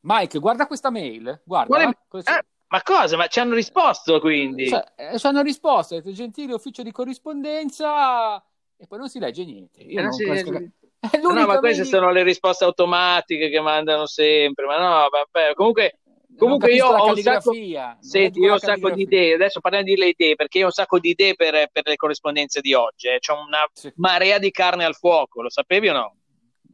Mike, guarda questa mail. Guarda. Quale... Eh, ma cosa? Ma ci hanno risposto quindi? Cioè, eh, ci hanno risposto, gentile ufficio di corrispondenza e poi non si legge niente. Io Eh, non si legge- che- È No, ma queste mail- sono le risposte automatiche che mandano sempre. Ma no, vabbè, comunque, comunque io ho un sacco, senti, io ho un sacco di idee. Adesso parliamo di le idee perché io ho un sacco di idee per, per le corrispondenze di oggi. eh. C'ho una Sì. marea di carne al fuoco, lo sapevi o no?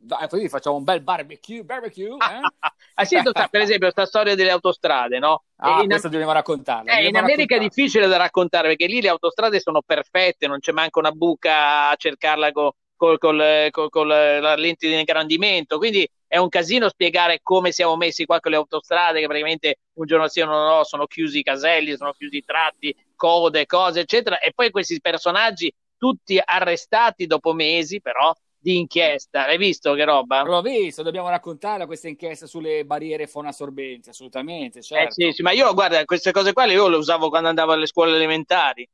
Dai, poi facciamo un bel barbecue, barbecue, eh? Ah, sì, per esempio, questa storia delle autostrade, no? Ah, in, questo dobbiamo raccontarlo. eh, in America è difficile da raccontare perché lì le autostrade sono perfette, non c'è manco una buca a cercarla co- col- col- col- con la lente di ingrandimento, quindi è un casino spiegare come siamo messi qua con le autostrade, che praticamente un giorno sì o no, no, sono chiusi i caselli, sono chiusi i tratti, code, cose, eccetera, e poi questi personaggi tutti arrestati dopo mesi, però, di inchiesta. Hai visto che roba? L'ho visto, dobbiamo raccontare questa inchiesta sulle barriere fonoassorbenti, assolutamente, Eh certo. sì, sì, ma io guarda, queste cose qua le- io le usavo quando andavo alle scuole elementari.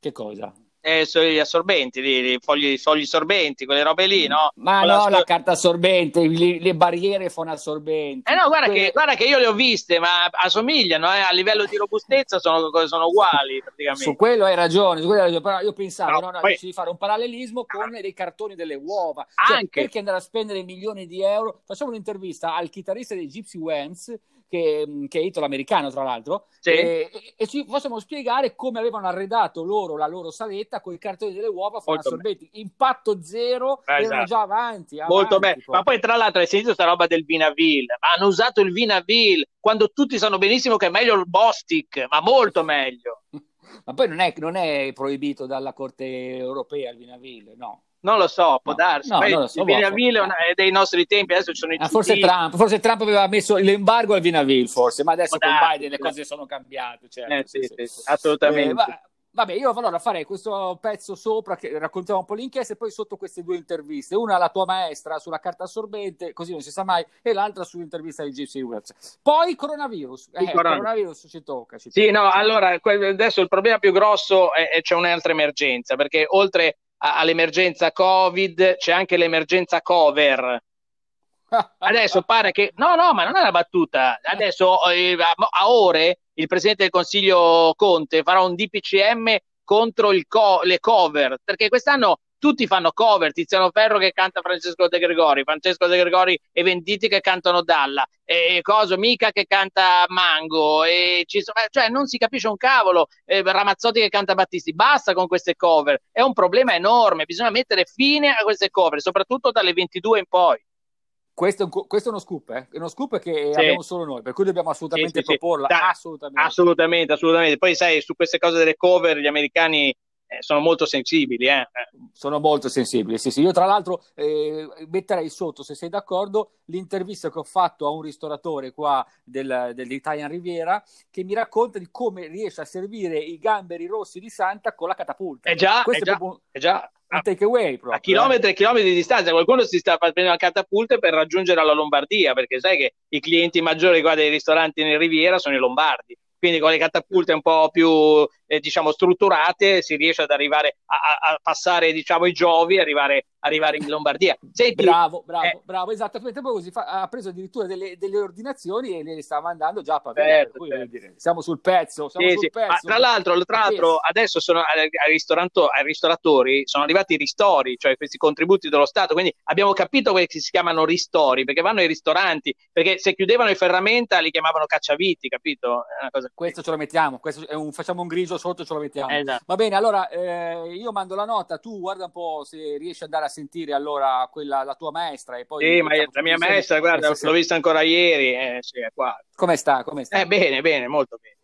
Che cosa? Eh, gli assorbenti, lì, i fogli, fogli sorbenti, quelle robe lì, no? Ma Con no, la- la carta assorbente, le, le barriere fonoassorbenti. Eh no, guarda Quelle- che, guarda che io le ho viste, ma assomigliano, eh, a livello di robustezza sono, sono uguali praticamente. Su quello hai ragione, su quello hai ragione, però io pensavo No, no, poi- di fare un parallelismo con dei cartoni delle uova. Anche. perché andare a spendere milioni di euro? Facciamo un'intervista al chitarrista dei Gypsy Wens, che, che è italo-americano tra l'altro, Sì. e, e- e ci possiamo spiegare come avevano arredato loro la loro saletta con i cartoni delle uova fonoassorbenti. Impatto zero, Eh, erano esatto. già avanti. Molto avanti, bene. poi. Ma poi, tra l'altro, hai sentito sta roba del Vinaville? Ma hanno usato il Vinaville quando tutti sanno benissimo che è meglio il Bostic, ma molto meglio. Ma poi non è, non è proibito dalla Corte europea il Vinaville, no. Non lo so, può No, darsi. no, lo so, il boh, Vinaville è boh. una- è dei nostri tempi, adesso ci sono i Ah, forse. Trump, forse Trump aveva messo l'embargo al Vinaville, forse, ma adesso Può con darsi, Biden le cose sono cambiate. Certo, Eh, sì, sì, sì, assolutamente. Eh, va- vabbè, io allora farei questo pezzo sopra che raccontiamo un po' l'inchiesta e poi sotto queste due interviste, una alla tua maestra sulla carta assorbente, così non si sa mai, e l'altra sull'intervista di Gypsy Webs. Poi coronavirus, eh, coronavirus. ci tocca. Ci Sì, tocca. no, allora adesso il problema più grosso è, è c'è un'altra emergenza, perché oltre a- all'emergenza Covid c'è anche l'emergenza cover. Adesso pare che no, no, ma non è una battuta. Adesso eh, a, ore il presidente del Consiglio Conte farà un DPCM contro co- le cover, perché quest'anno tutti fanno cover, Tiziano Ferro che canta Francesco De Gregori, Francesco De Gregori e Venditti che cantano Dalla, e Coso Mica che canta Mango, e ci sono- cioè non si capisce un cavolo, eh, Ramazzotti che canta Battisti, basta con queste cover, è un problema enorme, bisogna mettere fine a queste cover, soprattutto dalle 22 in poi. Questo, è un questo è uno scoop, eh? È uno scoop che Sì. abbiamo solo noi, per cui dobbiamo assolutamente Sì, sì, proporla. Da- assolutamente. Assolutamente, assolutamente. Poi sai, su queste cose delle cover gli americani eh, sono molto sensibili, eh. Sono molto sensibili. Sì, sì. Io, tra l'altro, eh, metterei sotto, se sei d'accordo, l'intervista che ho fatto a un ristoratore qua del, dell'Italian Riviera che mi racconta di come riesce a servire i gamberi rossi di Santa con la catapulta. Eh già, Questo eh già, è proprio eh già. Un takeaway. Proprio, a chilometri e chilometri di distanza, qualcuno si sta prendendo catapulte per raggiungere la Lombardia, perché sai che i clienti maggiori qua dei ristoranti in Riviera sono i lombardi. Quindi con le catapulte un po' più eh, diciamo strutturate si riesce ad arrivare a, a- passare diciamo i giovi, arrivare, arrivare in Lombardia. Senti, Bravo, bravo, eh, bravo, esattamente. Poi così fa- ha preso addirittura delle, delle ordinazioni e le sta mandando già a Pavia. Certo, certo. siamo sul pezzo. Siamo Sì, sul sì. pezzo. Ma tra l'altro, tra l'altro adesso sono ai, ai ai ristoratori sono arrivati i ristori, cioè questi contributi dello Stato. Quindi abbiamo capito che si chiamano ristori, perché vanno ai ristoranti, perché se chiudevano i ferramenta li chiamavano cacciaviti, capito? Questo ce lo mettiamo, questo un- facciamo un grigio sotto, ce lo mettiamo. Esatto. Va bene, allora eh, io mando la nota, tu guarda un po' se riesci ad andare a sentire allora quella, la tua maestra e poi... Sì, ma la mia maestra, guarda, l'ho vista ancora ieri, eh, sì, qua. Come sta? Come sta? Eh, bene, bene, molto bene.